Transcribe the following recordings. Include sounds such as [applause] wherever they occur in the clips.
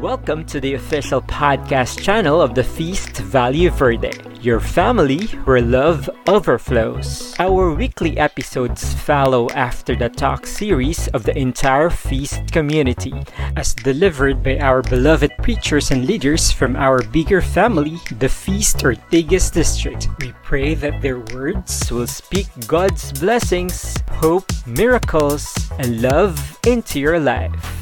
Welcome to the official podcast channel of the Feast Value Verde, your family where love overflows. Our weekly episodes follow after the talk series of the entire Feast community, as delivered by our beloved preachers and leaders from our bigger family, the Feast Ortigas District. We pray that their words will speak God's blessings, hope, miracles, and love into your life.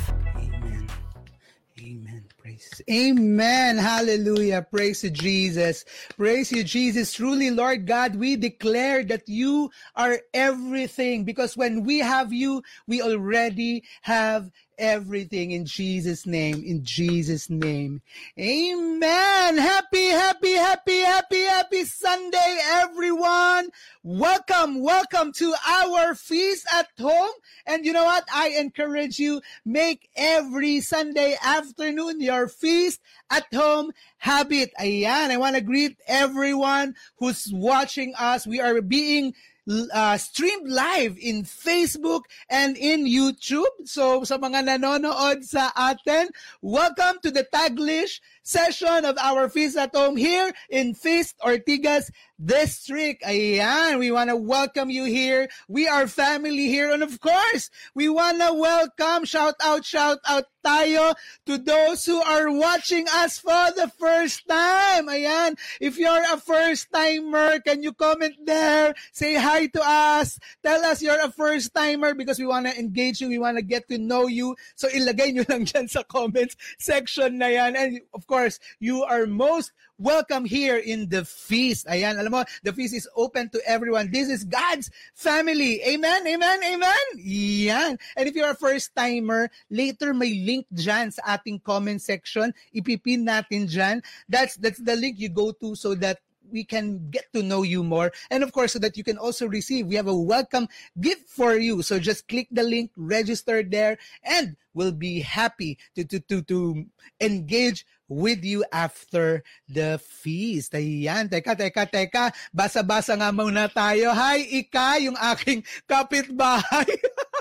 Amen. Hallelujah. Praise to Jesus. Praise you, Jesus. Truly, Lord God, we declare that you are everything because when we have you, we already have everything in Jesus' name, in Jesus' name. Amen. Happy, happy, happy, happy, happy Sunday, everyone. Welcome, welcome to our feast at home. And you know what? I encourage you, make every Sunday afternoon your feast at home habit. Ayan, I want to greet everyone who's watching us. We are being uh, streamed live in Facebook and in YouTube. So sa mga nanonood sa atin, welcome to the Taglish session of our Feast at Home here in Feast Ortigas District. Ayan, we want to welcome you here. We are family here. And of course, we want to welcome, shout out, shout out tayo to those who are watching us for the first time. Ayan, if you're a first timer, can you comment there? Say hi to us. Tell us you're a first timer because we want to engage you. We want to get to know you. So ilagay nyo [laughs] lang dyan sa comments section na yan. And of course, you are most welcome here in the feast. Ayan, alam mo, the feast is open to everyone. This is God's family. Amen, amen, amen. Yan. And if you're a first timer, later may link dyan sa ating comment section. Ipipin natin dyan. That's, that's the link you go to so that we can get to know you more and of course so that you can also receive we have a welcome gift for you so just click the link register there and we'll be happy to to to to engage with you after the feast. Ayan, teka, teka, teka. Basa-basa nga muna tayo. Hi, Ika, yung aking kapitbahay.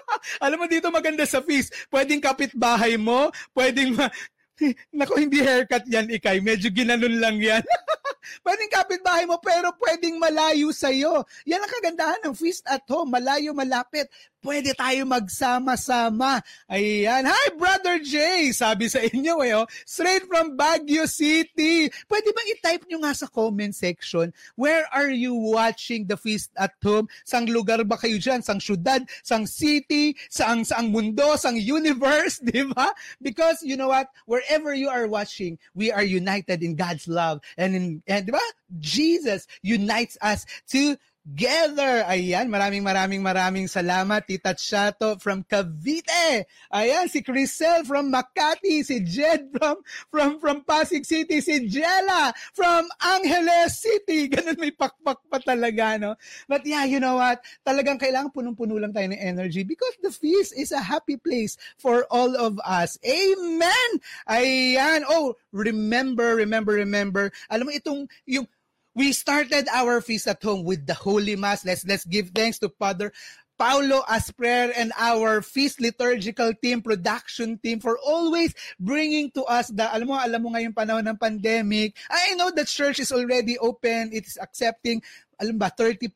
[laughs] Alam mo dito maganda sa feast. Pwedeng kapitbahay mo, pwedeng ma- [laughs] Nako, hindi haircut yan, Ikay. Medyo ginanon lang yan. [laughs] pwedeng kapitbahay mo, pero pwedeng malayo sa'yo. Yan ang kagandahan ng feast at home. Malayo, malapit pwede tayo magsama-sama. Ayan. Hi, Brother Jay! Sabi sa inyo eh, oh, straight from Baguio City. Pwede bang i-type nyo nga sa comment section, where are you watching the feast at home? Sang lugar ba kayo dyan? Sang syudad? Sang city? Sang, sang mundo? Sang universe? [laughs] Di ba? Because, you know what? Wherever you are watching, we are united in God's love. And, in, and di ba? Jesus unites us to together. Ayan, maraming maraming maraming salamat. Tita Chato from Cavite. Ayan, si Crisel from Makati, si Jed from from from Pasig City, si Jella from Angeles City. [laughs] Ganun may pakpak pa talaga, no? But yeah, you know what? Talagang kailangan punong-puno lang tayo ng energy because the feast is a happy place for all of us. Amen! Ayan. Oh, remember, remember, remember. Alam mo itong yung we started our feast at home with the Holy Mass. Let's let's give thanks to Father Paulo Asper and our feast liturgical team, production team for always bringing to us the, alam mo, alam mo ngayong panahon ng pandemic, I know that church is already open, it is accepting alam ba, 30%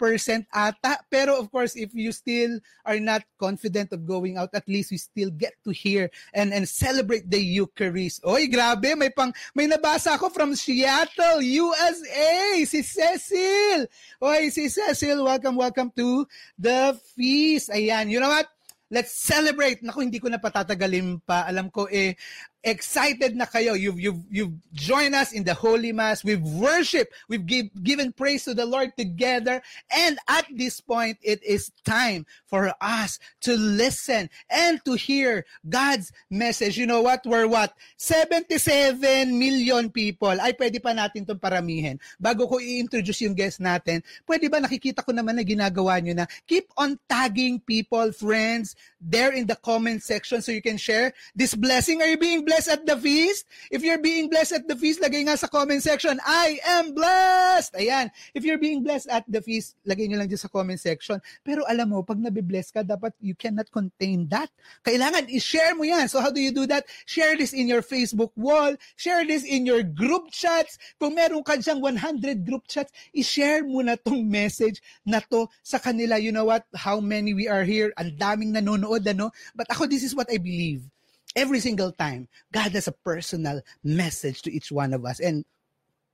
ata. Pero of course, if you still are not confident of going out, at least we still get to hear and, and celebrate the Eucharist. Oy, grabe, may pang, may nabasa ako from Seattle, USA, si Cecil. Oy, si Cecil, welcome, welcome to the feast. Ayan, you know what? Let's celebrate. Naku, hindi ko na patatagalin pa. Alam ko eh, excited na kayo. You've, you've, you've joined us in the Holy Mass. We've worshiped. We've give, given praise to the Lord together. And at this point, it is time for us to listen and to hear God's message. You know what? We're what? 77 million people. Ay, pwede pa natin itong paramihin. Bago ko i-introduce yung guest natin, pwede ba nakikita ko naman na ginagawa nyo na keep on tagging people, friends, there in the comment section so you can share this blessing. Are you being blessed at the feast? If you're being blessed at the feast, lagay nga sa comment section, I am blessed! Ayan. If you're being blessed at the feast, lagay nyo lang dyan sa comment section. Pero alam mo, pag nabibless ka, dapat you cannot contain that. Kailangan i-share mo yan. So how do you do that? Share this in your Facebook wall. Share this in your group chats. Kung meron ka dyan 100 group chats, i-share mo na tong message na to sa kanila. You know what? How many we are here. Ang daming nanonood, ano? But ako, this is what I believe. Every single time, God has a personal message to each one of us. And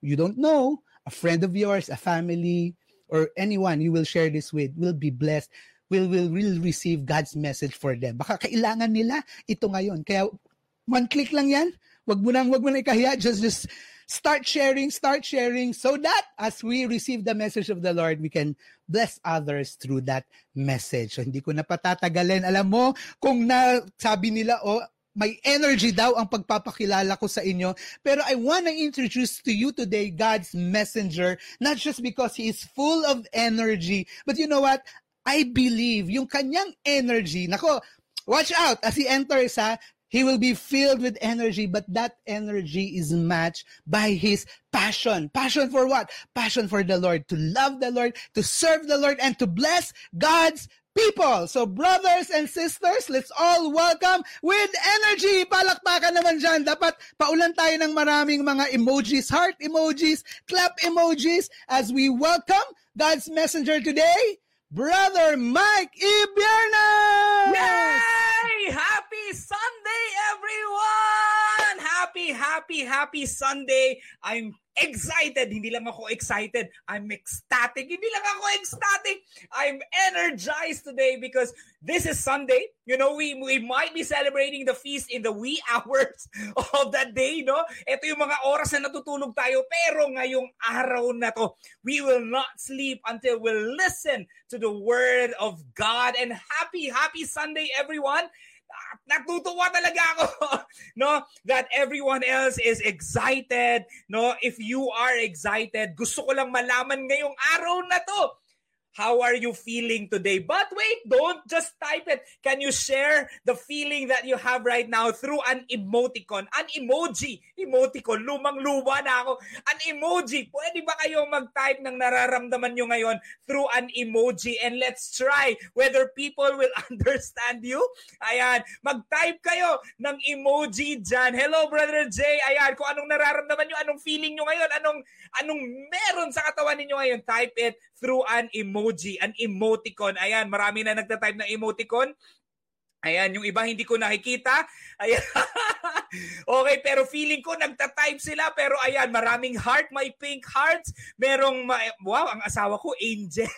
you don't know, a friend of yours, a family, or anyone you will share this with will be blessed will will will receive God's message for them. Baka kailangan nila ito ngayon. Kaya one click lang 'yan. Wag mo nang wag mo na ikahiya. Just just start sharing, start sharing so that as we receive the message of the Lord, we can bless others through that message. So hindi ko na patatagalin. Alam mo, kung na sabi nila, oh, may energy daw ang pagpapakilala ko sa inyo. Pero I want to introduce to you today God's messenger, not just because he is full of energy, but you know what? I believe yung kanyang energy, nako, watch out as he enters ha, he will be filled with energy, but that energy is matched by his passion. Passion for what? Passion for the Lord, to love the Lord, to serve the Lord, and to bless God's people. So brothers and sisters, let's all welcome with energy. Palakpakan naman dyan. Dapat paulan tayo ng maraming mga emojis, heart emojis, clap emojis as we welcome God's messenger today, Brother Mike Ibierna! Yay! Happy Sunday, everyone! Happy, happy, Sunday. I'm excited. Hindi lang ako excited. I'm ecstatic. Hindi lang ako ecstatic. I'm energized today because this is Sunday. You know, we we might be celebrating the feast in the wee [laughs] hours of that day, no? Ito yung mga oras na natutulog tayo. Pero ngayong araw na to, we will not sleep until we listen to the word of God. And happy, happy Sunday, everyone natutuwa talaga ako [laughs] no that everyone else is excited no. If you are excited gusto ko lang malaman ngayong araw na to How are you feeling today? But wait, don't just type it. Can you share the feeling that you have right now through an emoticon? An emoji. Emoticon. Lumang-luma na ako. An emoji. Pwede ba kayo mag-type ng nararamdaman nyo ngayon through an emoji? And let's try whether people will [laughs] understand you. Ayan. Mag-type kayo ng emoji dyan. Hello, Brother Jay. Ayan. Kung anong nararamdaman nyo, anong feeling nyo ngayon, anong, anong meron sa katawan ninyo ngayon, type it through an emoji, an emoticon. Ayan, marami na nagta-type ng emoticon. Ayan, yung iba hindi ko nakikita. Ayan. [laughs] okay, pero feeling ko nagta-type sila. Pero ayan, maraming heart, may pink hearts. Merong, ma- wow, ang asawa ko, angel. [laughs]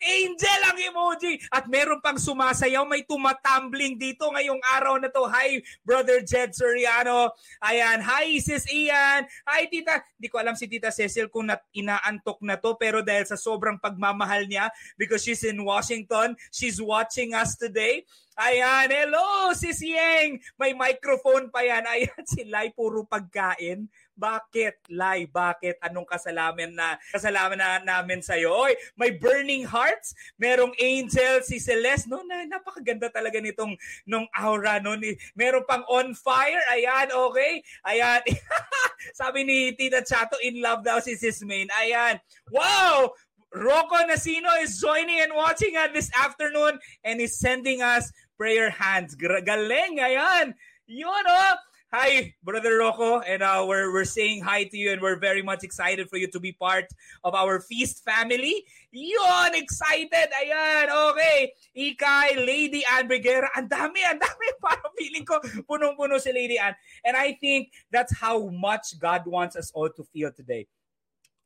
Angel ang emoji. At meron pang sumasayaw. May tumatumbling dito ngayong araw na to. Hi, Brother Jed Soriano. Ayan. Hi, Sis Ian. Hi, Tita. Hindi ko alam si Tita Cecil kung nat- inaantok na to. Pero dahil sa sobrang pagmamahal niya, because she's in Washington, she's watching us today. Ayan, hello, Sis Yeng. May microphone pa yan. [laughs] Ayan, si Lai, puro pagkain. Bakit, Lai? Bakit? Anong kasalaman na kasalaman na namin sa iyo? Oy, may burning hearts, merong angel si Celeste. No, na, napakaganda talaga nitong nung aura no. Ni, meron pang on fire. Ayan, okay. Ayan. [laughs] Sabi ni Tita Chato, in love daw si Sis Main. Ayan. Wow! Rocco Nasino is joining and watching us this afternoon and is sending us prayer hands. Galing, ayan. Yun, oh. Hi, Brother Rocco, and uh, we're, we're saying hi to you and we're very much excited for you to be part of our feast family. Yun, excited, ayan, okay. Ikay, Lady Anne Briguera, ang dami, ang dami, [laughs] parang feeling ko, punong-puno si Lady Anne. And I think that's how much God wants us all to feel today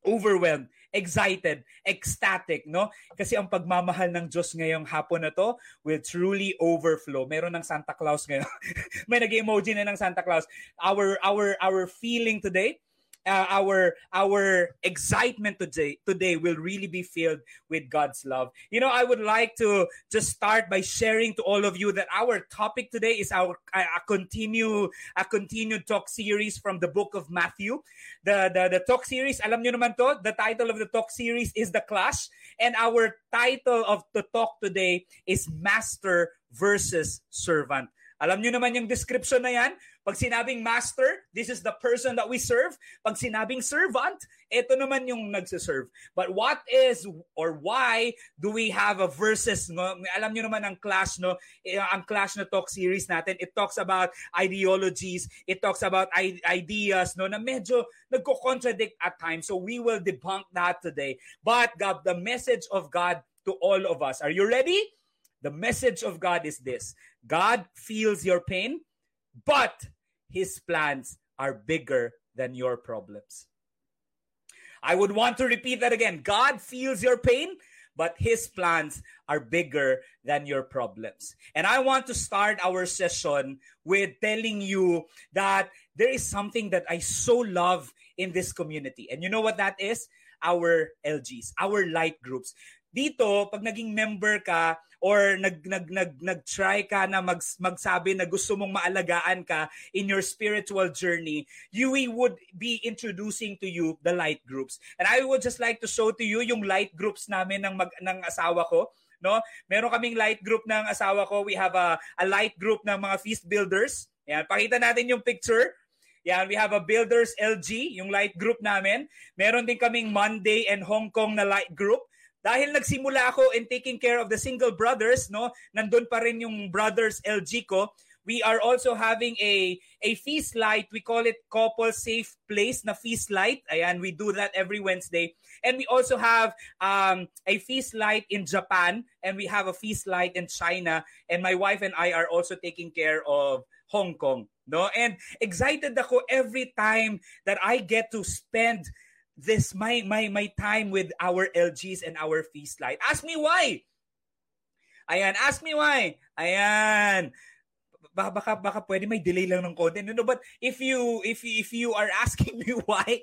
overwhelmed, excited, ecstatic, no? Kasi ang pagmamahal ng Diyos ngayong hapon na to will truly overflow. Meron ng Santa Claus ngayon. [laughs] May nag-emoji na ng Santa Claus. Our our our feeling today uh, our our excitement today today will really be filled with God's love. You know, I would like to just start by sharing to all of you that our topic today is our a, a continue a continued talk series from the book of Matthew. The, the the talk series, alam niyo naman to, the title of the talk series is The Clash and our title of the talk today is Master versus Servant. Alam niyo naman yung description na yan? Pag sinabing master, this is the person that we serve. Pag sinabing servant, ito naman yung nagsiserve. But what is or why do we have a verses? No? Alam niyo naman ang clash, no? Eh, ang clash na talk series natin, it talks about ideologies, it talks about ideas, no? Na medyo nagko-contradict at times. So we will debunk that today. But God, the message of God to all of us. Are you ready? The message of God is this God feels your pain, but his plans are bigger than your problems. I would want to repeat that again. God feels your pain, but his plans are bigger than your problems. And I want to start our session with telling you that there is something that I so love in this community. And you know what that is? Our LGs, our light groups. Dito, pag naging member ka or nag nag nag nag-try ka na mag, magsabi na gusto mong maalagaan ka in your spiritual journey, you we would be introducing to you the light groups. And I would just like to show to you yung light groups namin ng mag, ng asawa ko no? Meron kaming light group ng asawa ko. We have a, a light group ng mga feast builders. Yan, pakita natin yung picture. Yan, we have a Builders LG, yung light group namin. Meron din kaming Monday and Hong Kong na light group. Dahil nagsimula ako in taking care of the single brothers, no? Nandun pa rin yung brothers LG ko. We are also having a a feast light. We call it couple safe place na feast light. Ayan, we do that every Wednesday. And we also have um, a feast light in Japan and we have a feast light in China. And my wife and I are also taking care of Hong Kong. No? And excited ako every time that I get to spend this my my my time with our LGs and our feast light. Ask me why. Ayan, ask me why. Ayan. Baka, baka, baka pwede may delay lang ng content. No, but if you if if you are asking me [laughs] why,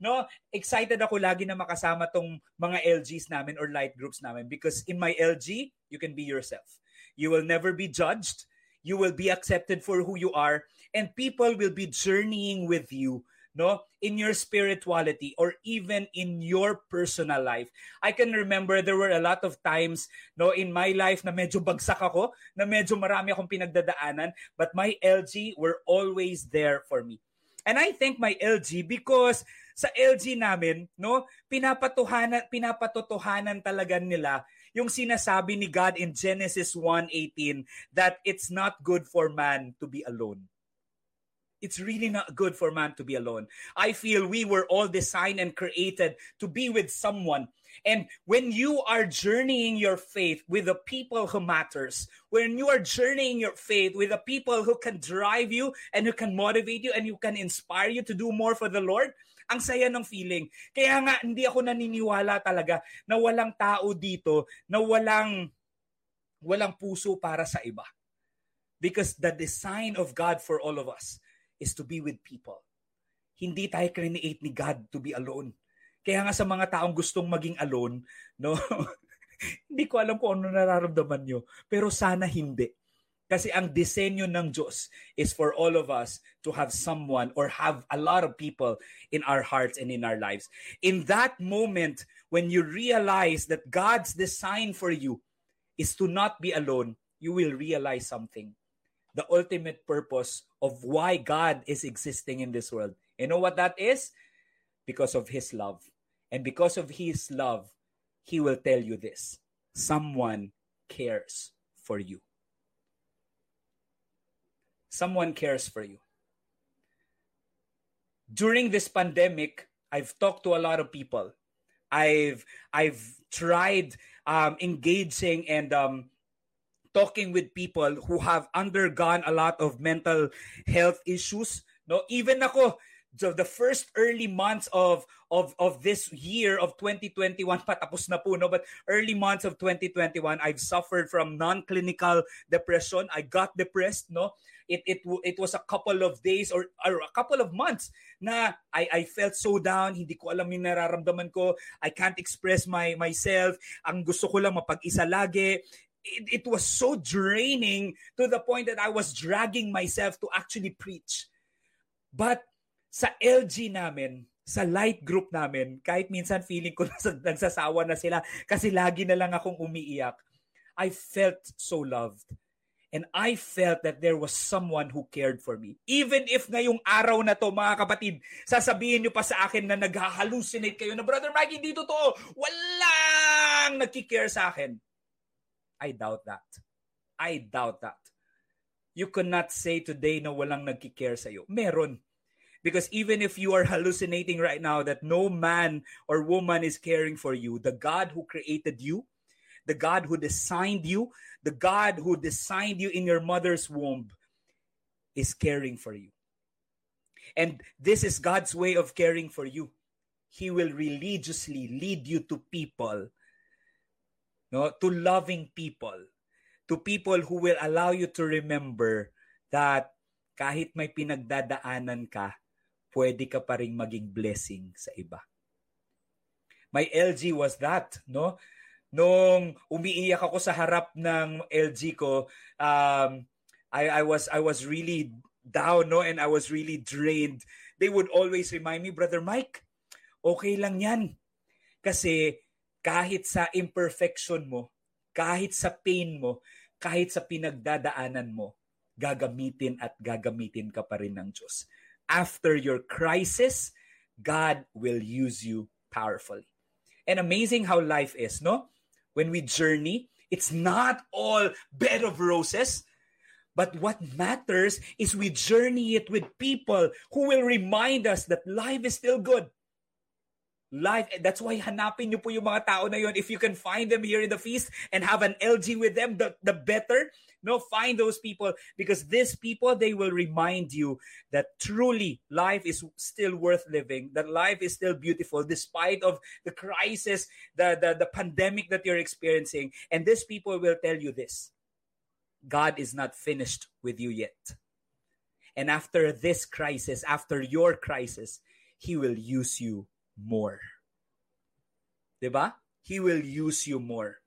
no, excited ako lagi na makasama tong mga LGs namin or light groups namin because in my LG, you can be yourself. You will never be judged. You will be accepted for who you are and people will be journeying with you no? In your spirituality or even in your personal life. I can remember there were a lot of times no in my life na medyo bagsak ako na medyo marami akong pinagdadaanan but my LG were always there for me. And i thank my LG because sa LG namin no pinapatuhanan pinapatotohanan talaga nila yung sinasabi ni God in Genesis 1:18 that it's not good for man to be alone it's really not good for man to be alone. I feel we were all designed and created to be with someone. And when you are journeying your faith with the people who matters, when you are journeying your faith with the people who can drive you and who can motivate you and who can inspire you to do more for the Lord, ang saya ng feeling. Kaya nga hindi ako naniniwala talaga na walang tao dito na walang walang puso para sa iba. Because the design of God for all of us is to be with people. Hindi tayo create ni God to be alone. Kaya nga sa mga taong gustong maging alone, no? [laughs] hindi ko alam kung ano nararamdaman nyo. Pero sana hindi. Kasi ang disenyo ng Diyos is for all of us to have someone or have a lot of people in our hearts and in our lives. In that moment, when you realize that God's design for you is to not be alone, you will realize something. The ultimate purpose of why God is existing in this world. You know what that is? Because of His love. And because of His love, He will tell you this someone cares for you. Someone cares for you. During this pandemic, I've talked to a lot of people. I've I've tried um, engaging and um, talking with people who have undergone a lot of mental health issues no? Even ako the, the first early months of of of this year of 2021 [laughs] patapos na po no? But early months of 2021 I've suffered from non-clinical depression. I got depressed no? It it it was a couple of days or, or a couple of months na I I felt so down hindi ko alam yung nararamdaman ko. I can't express my myself. Ang gusto ko lang mapag-isa lagi it, it was so draining to the point that I was dragging myself to actually preach but sa LG namin, sa light group namin, kahit minsan feeling ko [laughs] nagsasawa na sila kasi lagi na lang akong umiiyak, I felt so loved. And I felt that there was someone who cared for me. Even if ngayong araw na to, mga kapatid, sasabihin nyo pa sa akin na nag-hallucinate kayo na, Brother Mike, hindi totoo. Walang nagkikare sa akin. I doubt that. I doubt that. You cannot say today na walang nagkikare sa iyo. Meron. Because even if you are hallucinating right now that no man or woman is caring for you, the God who created you, the God who designed you, the God who designed you in your mother's womb is caring for you. And this is God's way of caring for you. He will religiously lead you to people, no, to loving people, to people who will allow you to remember that kahit may pinagdadaanan ka, pwede ka pa rin maging blessing sa iba. My LG was that, no? Nung umiiyak ako sa harap ng LG ko, um, I, I was I was really down, no? And I was really drained. They would always remind me, Brother Mike, okay lang yan. Kasi kahit sa imperfection mo, kahit sa pain mo, kahit sa pinagdadaanan mo, gagamitin at gagamitin ka pa rin ng Diyos after your crisis, God will use you powerfully. And amazing how life is, no? When we journey, it's not all bed of roses. But what matters is we journey it with people who will remind us that life is still good. Life, that's why hanapin niyo po yung mga tao na yon. If you can find them here in the feast and have an LG with them, the, the better. No, find those people because these people, they will remind you that truly life is still worth living, that life is still beautiful despite of the crisis, the, the, the pandemic that you're experiencing. And these people will tell you this. God is not finished with you yet. And after this crisis, after your crisis, He will use you more. Diba? He will use you more.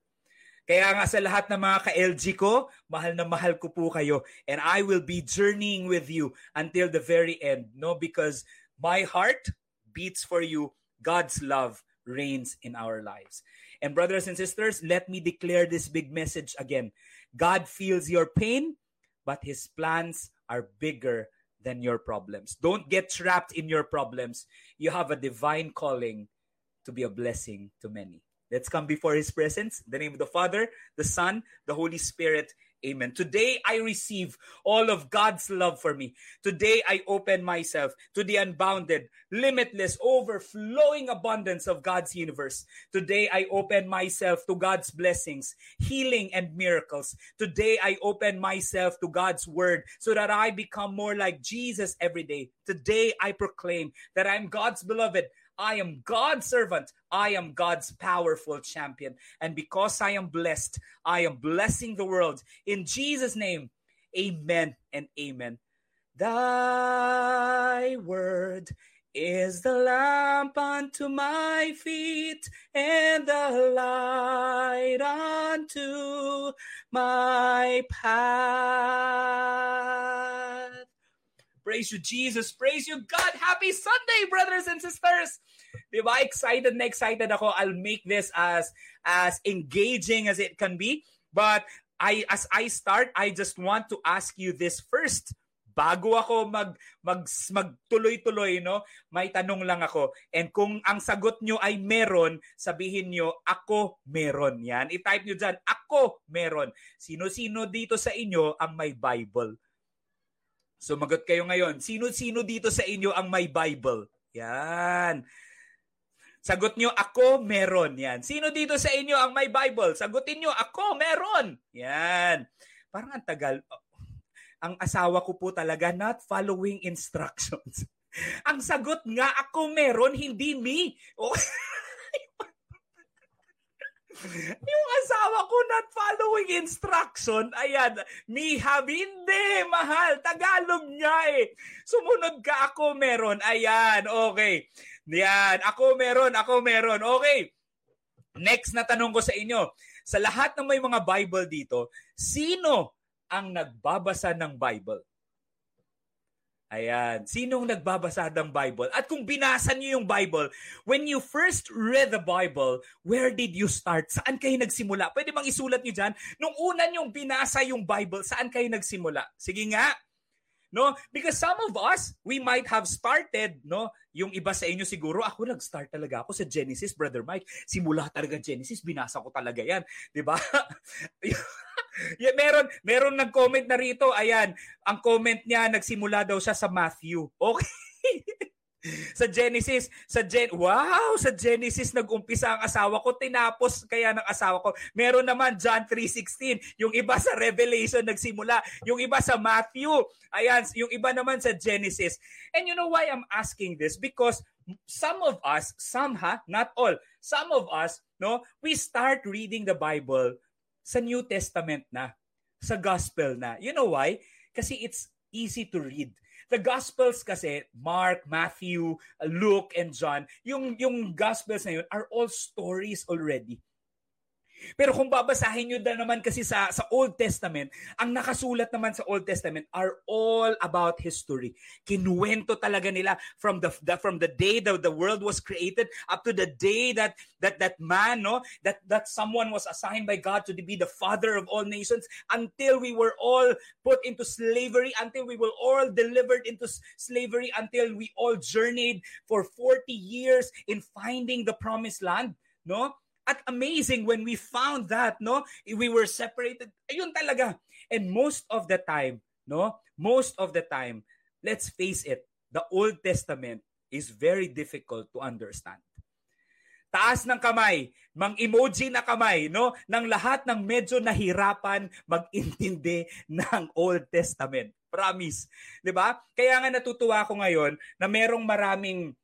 Kaya nga sa lahat ng mga ka-LG ko, mahal na mahal ko po kayo. And I will be journeying with you until the very end. No? Because my heart beats for you. God's love reigns in our lives. And brothers and sisters, let me declare this big message again. God feels your pain, but his plans are bigger than your problems. Don't get trapped in your problems. You have a divine calling to be a blessing to many. Let's come before his presence. In the name of the Father, the Son, the Holy Spirit. Amen. Today I receive all of God's love for me. Today I open myself to the unbounded, limitless, overflowing abundance of God's universe. Today I open myself to God's blessings, healing, and miracles. Today I open myself to God's word so that I become more like Jesus every day. Today I proclaim that I'm God's beloved. I am God's servant. I am God's powerful champion. And because I am blessed, I am blessing the world. In Jesus' name, amen and amen. Thy word is the lamp unto my feet and the light unto my path. Praise you, Jesus. Praise you, God. Happy Sunday, brothers and sisters. Di ba? Excited na excited ako. I'll make this as as engaging as it can be. But I as I start, I just want to ask you this first. Bago ako mag, mag magtuloy-tuloy, no? May tanong lang ako. And kung ang sagot nyo ay meron, sabihin nyo, ako meron. Yan. I-type nyo dyan, ako meron. Sino-sino dito sa inyo ang may Bible? Sumagot kayo ngayon. Sino-sino dito sa inyo ang may Bible? Yan. Sagot nyo, ako meron. Yan. Sino dito sa inyo ang may Bible? Sagutin nyo, ako meron. Yan. Parang ang tagal. Ang asawa ko po talaga not following instructions. [laughs] Ang sagot nga, ako meron, hindi me. Oh. [laughs] yung asawa ko not following instruction, ayan, me have, hindi, mahal, Tagalog nga eh. Sumunod ka, ako meron, ayan, okay. Yan, ako meron, ako meron, okay. Next na tanong ko sa inyo, sa lahat ng may mga Bible dito, sino ang nagbabasa ng Bible? Ayan. Sinong nagbabasa ng Bible? At kung binasa niyo yung Bible, when you first read the Bible, where did you start? Saan kayo nagsimula? Pwede bang isulat niyo dyan? Nung una niyong binasa yung Bible, saan kayo nagsimula? Sige nga. No? Because some of us, we might have started, no? Yung iba sa inyo siguro, ako nag-start talaga ako sa Genesis, Brother Mike. Simula talaga Genesis, binasa ko talaga yan. [laughs] 'Di ba? [laughs] yeah, meron, meron nag-comment na rito. Ayan, ang comment niya, nagsimula daw siya sa Matthew. Okay. [laughs] sa Genesis, sa Gen Wow, sa Genesis nag-umpisa ang asawa ko, tinapos kaya ng asawa ko. Meron naman John 3:16, yung iba sa Revelation nagsimula, yung iba sa Matthew. Ayan, yung iba naman sa Genesis. And you know why I'm asking this? Because some of us, some ha, not all, some of us, no, we start reading the Bible sa New Testament na, sa Gospel na. You know why? Kasi it's easy to read. The Gospels kasi, Mark, Matthew, Luke, and John, yung, yung Gospels na yun are all stories already. Pero kung babasahin nyo na naman kasi sa, sa Old Testament, ang nakasulat naman sa Old Testament are all about history. Kinuwento talaga nila from the, the from the day that the world was created up to the day that that that man, no, that that someone was assigned by God to be the father of all nations until we were all put into slavery, until we were all delivered into slavery, until we all journeyed for 40 years in finding the promised land, no? At amazing when we found that, no? We were separated. Ayun talaga. And most of the time, no? Most of the time, let's face it, the Old Testament is very difficult to understand. Taas ng kamay, mang emoji na kamay, no? Ng lahat ng medyo nahirapan mag-intindi [laughs] ng Old Testament. Promise. 'Di ba? Kaya nga natutuwa ako ngayon na merong maraming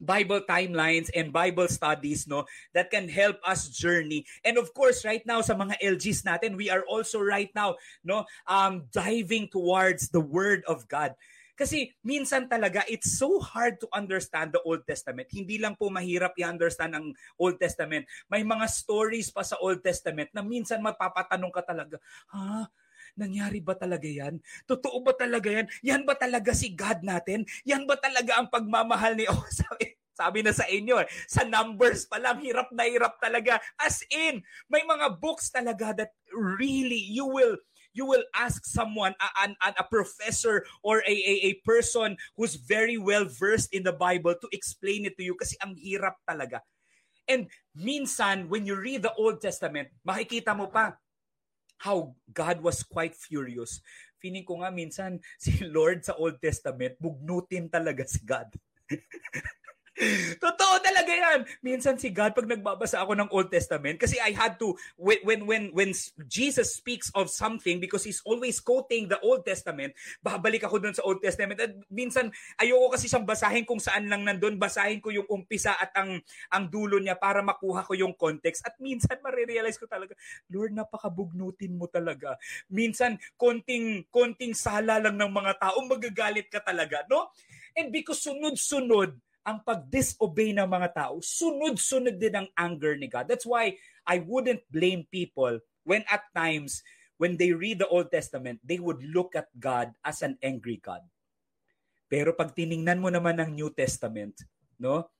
Bible timelines and Bible studies no that can help us journey. And of course, right now sa mga LGs natin, we are also right now no um diving towards the word of God. Kasi minsan talaga it's so hard to understand the Old Testament. Hindi lang po mahirap i-understand ang Old Testament. May mga stories pa sa Old Testament na minsan mapapatanong ka talaga, ha? Nangyari ba talaga yan? Totoo ba talaga yan? Yan ba talaga si God natin? Yan ba talaga ang pagmamahal ni oh, [laughs] sabi, sabi na sa inyo, eh, sa numbers pa lang, hirap na hirap talaga. As in, may mga books talaga that really you will you will ask someone, a, a, a professor or a, a, a person who's very well versed in the Bible to explain it to you kasi ang hirap talaga. And minsan, when you read the Old Testament, makikita mo pa, how God was quite furious. Feeling ko nga minsan [laughs] si Lord sa Old Testament, bugnutin talaga si God. [laughs] [laughs] Totoo talaga yan. Minsan si God pag nagbabasa ako ng Old Testament kasi I had to when when when Jesus speaks of something because he's always quoting the Old Testament, babalik ako doon sa Old Testament at minsan ayoko kasi siyang basahin kung saan lang nandoon, basahin ko yung umpisa at ang ang dulo niya para makuha ko yung context at minsan marirealize ko talaga, Lord, napakabugnutin mo talaga. Minsan konting konting sala lang ng mga tao magagalit ka talaga, no? And because sunod-sunod ang pag-disobey ng mga tao, sunod-sunod din ang anger ni God. That's why I wouldn't blame people when at times, when they read the Old Testament, they would look at God as an angry God. Pero pag tiningnan mo naman ang New Testament, no?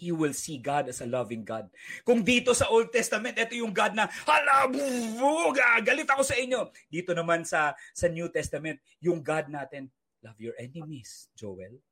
You will see God as a loving God. Kung dito sa Old Testament, ito yung God na, hala, buga, galit ako sa inyo. Dito naman sa, sa New Testament, yung God natin, love your enemies, Joel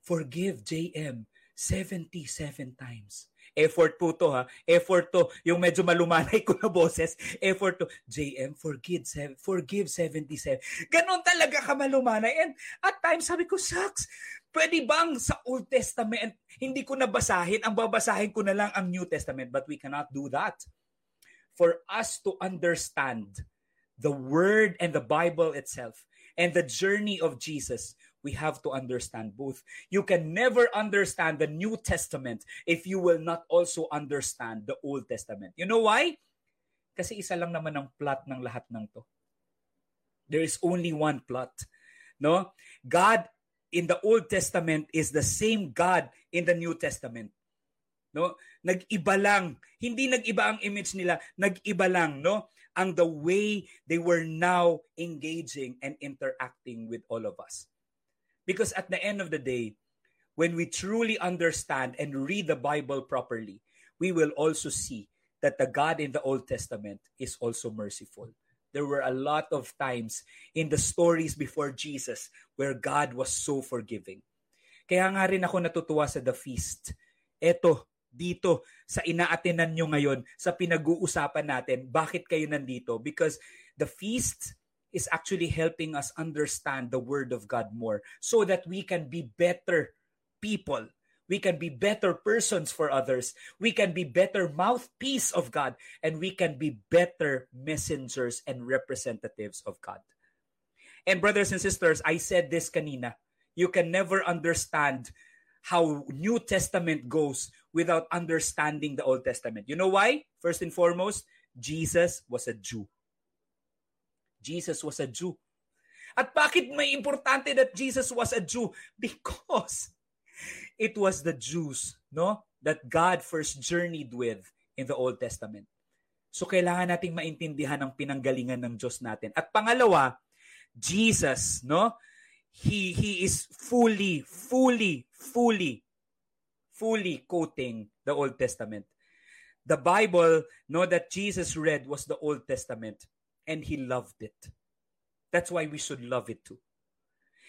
Forgive JM 77 times. Effort po to ha. Effort to. Yung medyo malumanay ko na boses. Effort to. JM, forgive, forgive 77. Ganon talaga ka malumanay. And at times, sabi ko, shucks, pwede bang sa Old Testament, hindi ko nabasahin, ang babasahin ko na lang ang New Testament. But we cannot do that. For us to understand the Word and the Bible itself and the journey of Jesus, we have to understand both. You can never understand the New Testament if you will not also understand the Old Testament. You know why? Kasi isa lang naman ang plot ng lahat ng to. There is only one plot. No? God in the Old Testament is the same God in the New Testament. No? Nag-iba lang. Hindi nag-iba ang image nila, nag-iba lang, no? Ang the way they were now engaging and interacting with all of us. Because at the end of the day, when we truly understand and read the Bible properly, we will also see that the God in the Old Testament is also merciful. There were a lot of times in the stories before Jesus where God was so forgiving. Kaya nga rin ako natutuwa sa The Feast. Eto, dito sa inaatinan nyo ngayon, sa pinag-uusapan natin, bakit kayo nandito? Because the feast is actually helping us understand the Word of God more so that we can be better people. We can be better persons for others. We can be better mouthpiece of God. And we can be better messengers and representatives of God. And brothers and sisters, I said this kanina. You can never understand how New Testament goes without understanding the Old Testament. You know why? First and foremost, Jesus was a Jew. Jesus was a Jew. At bakit may importante that Jesus was a Jew? [laughs] Because it was the Jews, no, that God first journeyed with in the Old Testament. So kailangan nating maintindihan ang pinanggalingan ng Diyos natin. At pangalawa, Jesus, no? He he is fully fully fully fully quoting the Old Testament. The Bible, know that Jesus read was the Old Testament and he loved it. That's why we should love it too.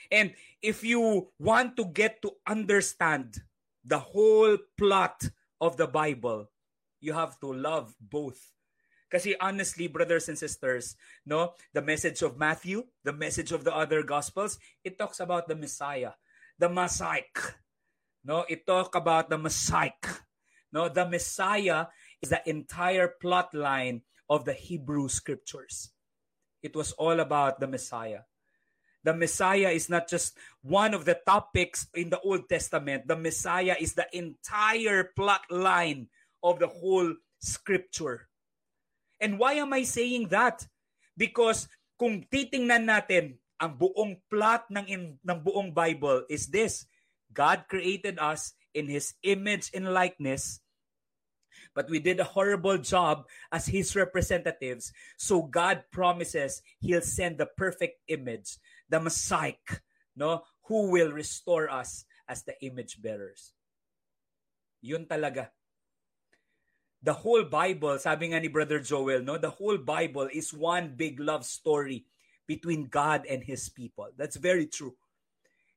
And if you want to get to understand the whole plot of the Bible, you have to love both. Kasi honestly, brothers and sisters, no, the message of Matthew, the message of the other gospels, it talks about the Messiah, the Messiah. No, it talk about the Messiah. No, the Messiah is the entire plot line of the Hebrew scriptures. It was all about the Messiah. The Messiah is not just one of the topics in the Old Testament. The Messiah is the entire plot line of the whole scripture. And why am I saying that? Because kung titingnan natin ang buong plot ng, ng buong Bible is this. God created us in His image and likeness, but we did a horrible job as His representatives. So God promises He'll send the perfect image, the Messiah, no, who will restore us as the image bearers. Yun talaga. The whole Bible, sabi nga ni Brother Joel, no, the whole Bible is one big love story between God and His people. That's very true.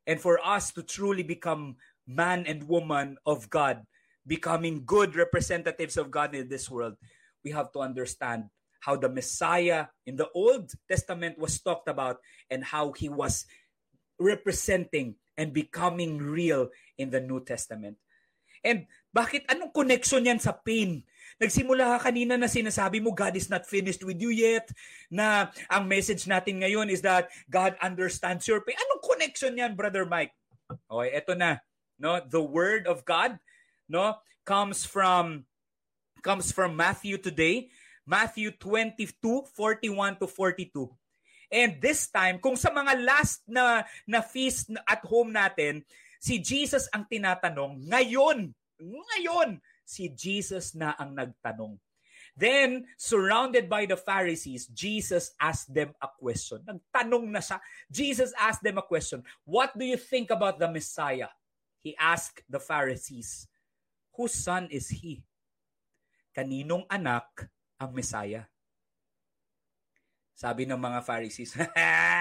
And for us to truly become man and woman of God, becoming good representatives of God in this world, we have to understand how the Messiah in the Old Testament was talked about and how he was representing and becoming real in the New Testament. And bakit anong connection yan sa pain? Nagsimula ka kanina na sinasabi mo God is not finished with you yet, na ang message natin ngayon is that God understands your pain. Anong connection yan, Brother Mike? Okay, eto na. No, the word of God, no, comes from comes from Matthew today, Matthew 22, 41 to 42. And this time, kung sa mga last na, na feast at home natin, si Jesus ang tinatanong, ngayon, ngayon, si Jesus na ang nagtanong. Then, surrounded by the Pharisees, Jesus asked them a question. Nagtanong na siya. Jesus asked them a question. What do you think about the Messiah? He asked the Pharisees, Whose son is he? Kaninong anak ang Messiah? Sabi ng mga Pharisees,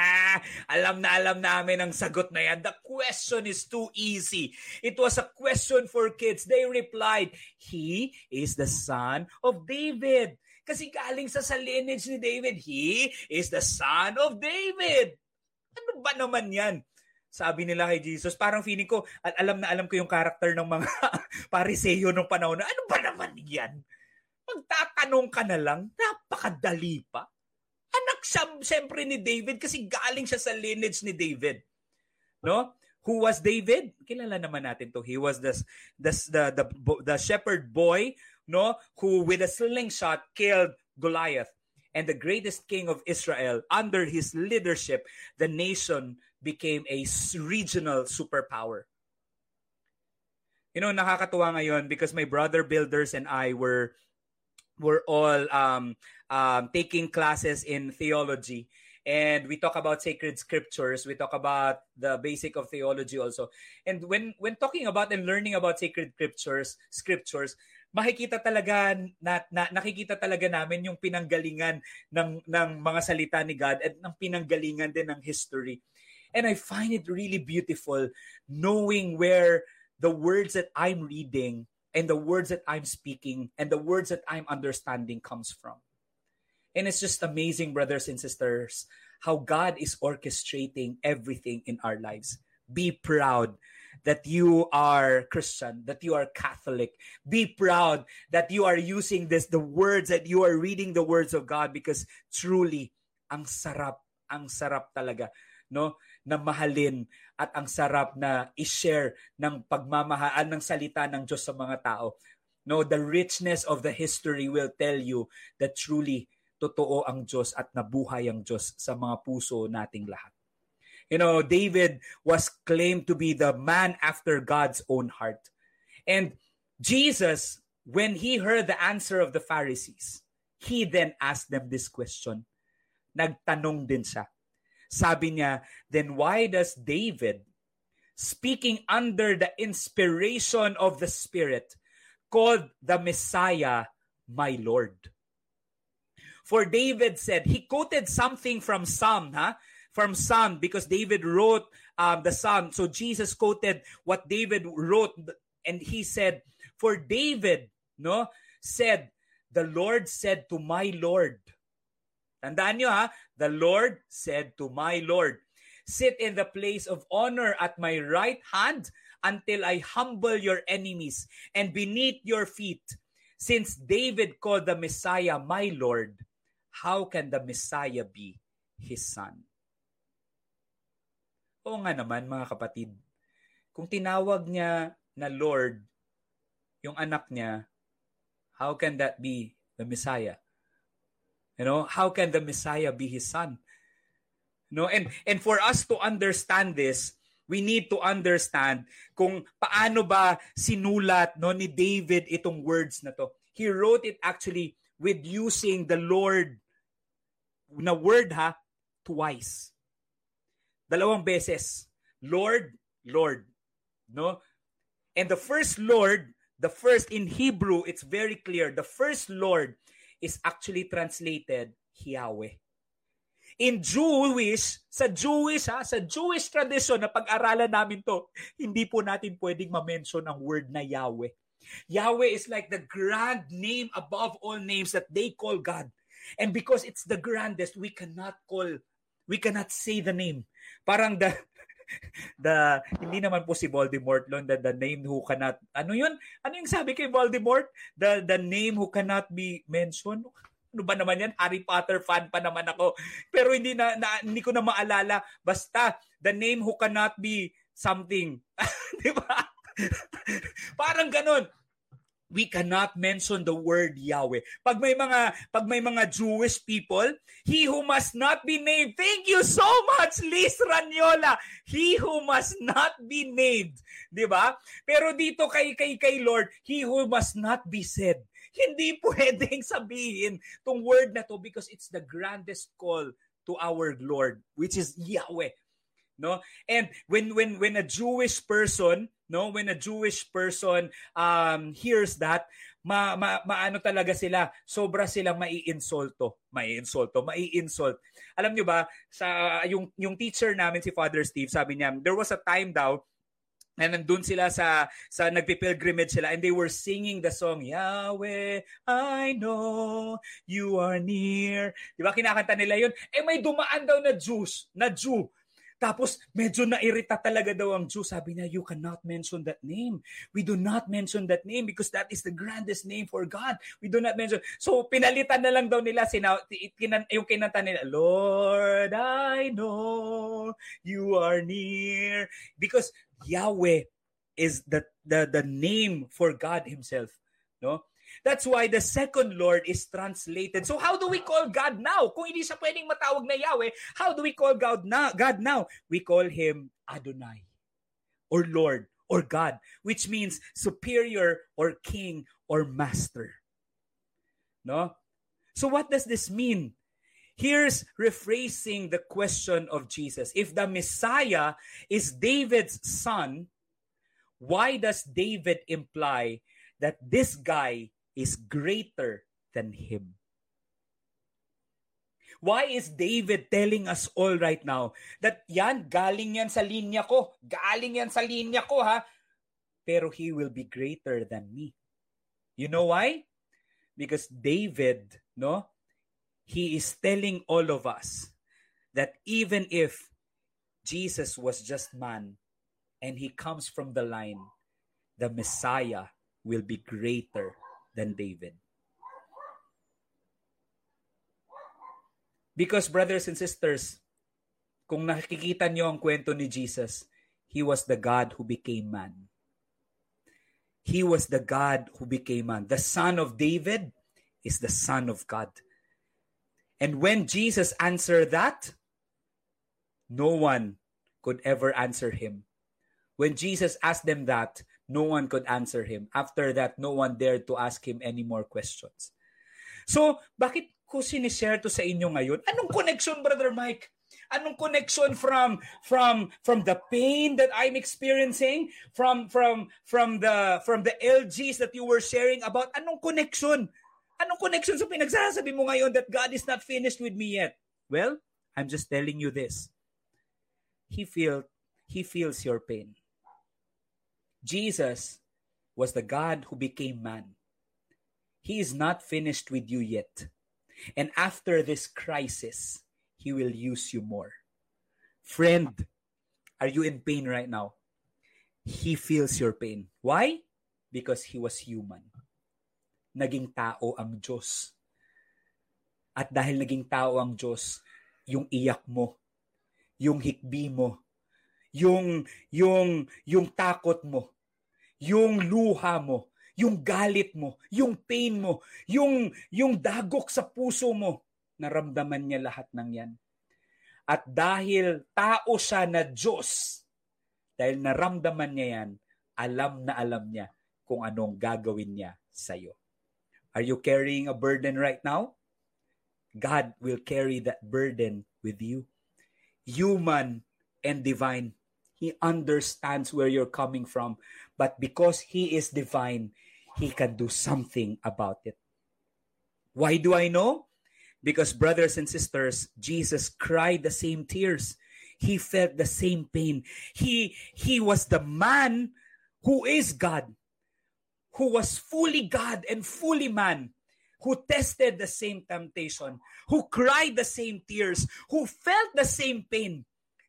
[laughs] alam na alam namin ang sagot na yan. The question is too easy. It was a question for kids. They replied, He is the son of David. Kasi galing sa sa lineage ni David, He is the son of David. Ano ba naman yan? Sabi nila kay Jesus, parang feeling ko, at alam na alam ko yung karakter ng mga [laughs] pariseyo nung panahon na, ano ba naman yan? Magtatanong ka na lang, napakadali pa. Anak siya, siyempre ni David kasi galing siya sa lineage ni David. no? Who was David? Kilala naman natin to. He was the the the the, the shepherd boy, no, who with a slingshot killed Goliath. And the greatest king of Israel, under his leadership, the nation became a regional superpower. You know, nakakatuwa ngayon because my brother builders and I were were all um, um, taking classes in theology. And we talk about sacred scriptures. We talk about the basic of theology also. And when when talking about and learning about sacred scriptures scriptures makikita talaga na, na nakikita talaga namin yung pinanggalingan ng ng mga salita ni God at ng pinanggalingan din ng history and I find it really beautiful knowing where the words that I'm reading and the words that I'm speaking and the words that I'm understanding comes from And it's just amazing, brothers and sisters, how God is orchestrating everything in our lives. Be proud that you are Christian, that you are Catholic. Be proud that you are using this, the words that you are reading the words of God because truly, ang sarap, ang sarap talaga, no? Na mahalin at ang sarap na i-share ng pagmamahal ng salita ng Diyos sa mga tao. No, the richness of the history will tell you that truly totoo ang Diyos at nabuhay ang Diyos sa mga puso nating lahat. You know, David was claimed to be the man after God's own heart. And Jesus, when he heard the answer of the Pharisees, he then asked them this question. Nagtanong din siya. Sabi niya, then why does David, speaking under the inspiration of the Spirit, called the Messiah my Lord? For David said, he quoted something from Psalm, huh? From Psalm, because David wrote um, the Psalm. So Jesus quoted what David wrote, and he said, For David, no, said, The Lord said to my Lord. Tandaan nyo ha, the Lord said to my Lord, Sit in the place of honor at my right hand until I humble your enemies and beneath your feet. Since David called the Messiah my Lord, how can the Messiah be his son? Oo nga naman mga kapatid, kung tinawag niya na Lord yung anak niya, how can that be the Messiah? You know, how can the Messiah be his son? No, and and for us to understand this, we need to understand kung paano ba sinulat no ni David itong words na to. He wrote it actually with using the Lord na word ha, twice. Dalawang beses. Lord, Lord. No? And the first Lord, the first in Hebrew, it's very clear. The first Lord is actually translated Yahweh. In Jewish, sa Jewish ha, sa Jewish tradition na pag-aralan namin to, hindi po natin pwedeng ma-mention ang word na Yahweh. Yahweh is like the grand name above all names that they call God. And because it's the grandest, we cannot call, we cannot say the name. Parang the, [laughs] the, hindi naman po si Voldemort long, the, the name who cannot, ano yun? Ano yung sabi kay Voldemort? The, the name who cannot be mentioned? Ano ba naman yan? Harry Potter fan pa naman ako. Pero hindi na, na hindi ko na maalala. Basta, the name who cannot be something. [laughs] Di ba? [laughs] Parang ganun we cannot mention the word Yahweh. Pag may mga pag may mga Jewish people, he who must not be named. Thank you so much, Liz Ranyola. He who must not be named, 'di ba? Pero dito kay kay kay Lord, he who must not be said. Hindi [laughs] pwedeng sabihin tong word na to because it's the grandest call to our Lord, which is Yahweh. No? And when when when a Jewish person no when a Jewish person um hears that ma, ma maano talaga sila sobra silang maiinsulto maiinsulto maiinsult alam niyo ba sa yung yung teacher namin si Father Steve sabi niya there was a time daw And nandun sila sa sa nagpipilgrimage sila and they were singing the song Yahweh, I know you are near. 'Di ba kinakanta nila 'yon? Eh may dumaan daw na Jews, na Jew Tapos medyo nairita talaga daw ang Jew. Sabi niya, you cannot mention that name. We do not mention that name because that is the grandest name for God. We do not mention. So pinalitan na lang daw nila sina, kinan, yung kinanta nila, Lord, I know you are near. Because Yahweh is the, the, the name for God himself. No? That's why the second Lord is translated. So how do we call God now? Kung hindi siya pwedeng matawag na Yahweh, how do we call God now? God now? We call him Adonai or Lord or God, which means superior or king or master. No? So what does this mean? Here's rephrasing the question of Jesus. If the Messiah is David's son, why does David imply that this guy is greater than him. Why is David telling us all right now that yan, galing yan sa linya ko, galing yan sa linya ko ha, pero he will be greater than me. You know why? Because David, no, he is telling all of us that even if Jesus was just man and he comes from the line, the Messiah will be greater than David. Because brothers and sisters, kung nakikita niyo ang kwento ni Jesus, He was the God who became man. He was the God who became man. The son of David is the son of God. And when Jesus answered that, no one could ever answer him. When Jesus asked them that, no one could answer him. After that, no one dared to ask him any more questions. So, bakit ko sinishare to sa inyo ngayon? Anong connection, Brother Mike? Anong connection from from from the pain that I'm experiencing from from from the from the LGs that you were sharing about? Anong connection? Anong connection sa pinagsasabi mo ngayon that God is not finished with me yet? Well, I'm just telling you this. He feel he feels your pain. Jesus was the God who became man. He is not finished with you yet. And after this crisis, He will use you more. Friend, are you in pain right now? He feels your pain. Why? Because He was human. Naging tao ang Diyos. At dahil naging tao ang Diyos, yung iyak mo, yung hikbi mo, yung yung yung takot mo, yung luha mo, yung galit mo, yung pain mo, yung yung dagok sa puso mo, naramdaman niya lahat ng 'yan. At dahil tao siya na Diyos, dahil naramdaman niya 'yan, alam na alam niya kung anong gagawin niya sa iyo. Are you carrying a burden right now? God will carry that burden with you. Human and divine He understands where you're coming from. But because He is divine, He can do something about it. Why do I know? Because, brothers and sisters, Jesus cried the same tears. He felt the same pain. He, he was the man who is God, who was fully God and fully man, who tested the same temptation, who cried the same tears, who felt the same pain.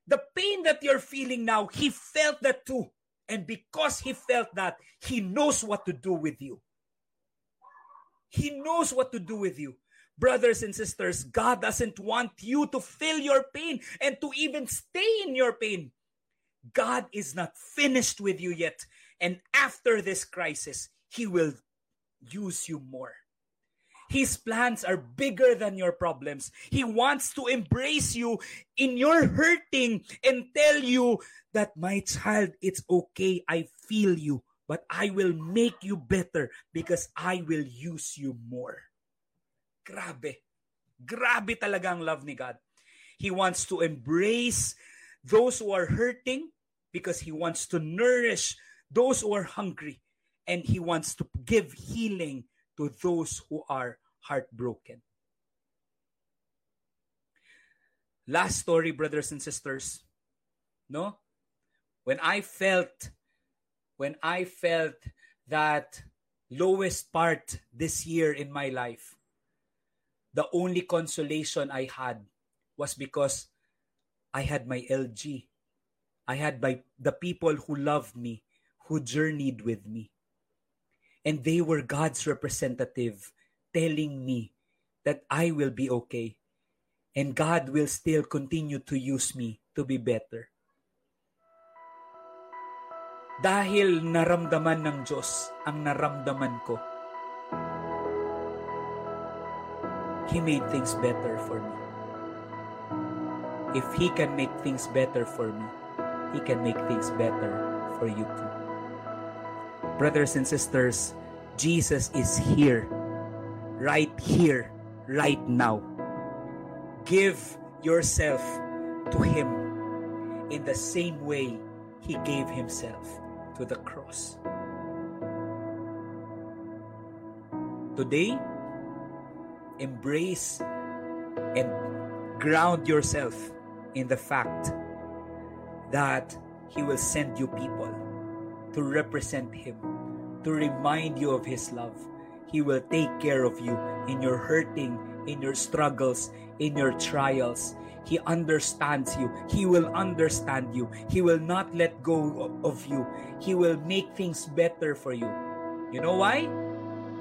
The pain that you're feeling now, he felt that too. And because he felt that, he knows what to do with you. He knows what to do with you. Brothers and sisters, God doesn't want you to feel your pain and to even stay in your pain. God is not finished with you yet. And after this crisis, He will use you more. His plans are bigger than your problems. He wants to embrace you in your hurting and tell you that, my child, it's okay. I feel you, but I will make you better because I will use you more. Grabe. Grabe talaga ang love ni God. He wants to embrace those who are hurting because He wants to nourish those who are hungry. And He wants to give healing to those who are heartbroken. Last story, brothers and sisters. No? When I felt, when I felt that lowest part this year in my life, the only consolation I had was because I had my LG. I had my, the people who loved me, who journeyed with me. And they were God's representative telling me that I will be okay. And God will still continue to use me to be better. Dahil naramdaman ng Diyos ang naramdaman ko, He made things better for me. If He can make things better for me, He can make things better for you too. Brothers and sisters, Jesus is here, right here, right now. Give yourself to Him in the same way He gave Himself to the cross. Today, embrace and ground yourself in the fact that He will send you people to represent Him, to remind you of His love. He will take care of you in your hurting, in your struggles, in your trials. He understands you. He will understand you. He will not let go of you. He will make things better for you. You know why?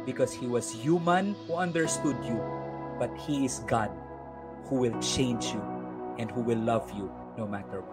Because He was human who understood you, but He is God who will change you and who will love you no matter what.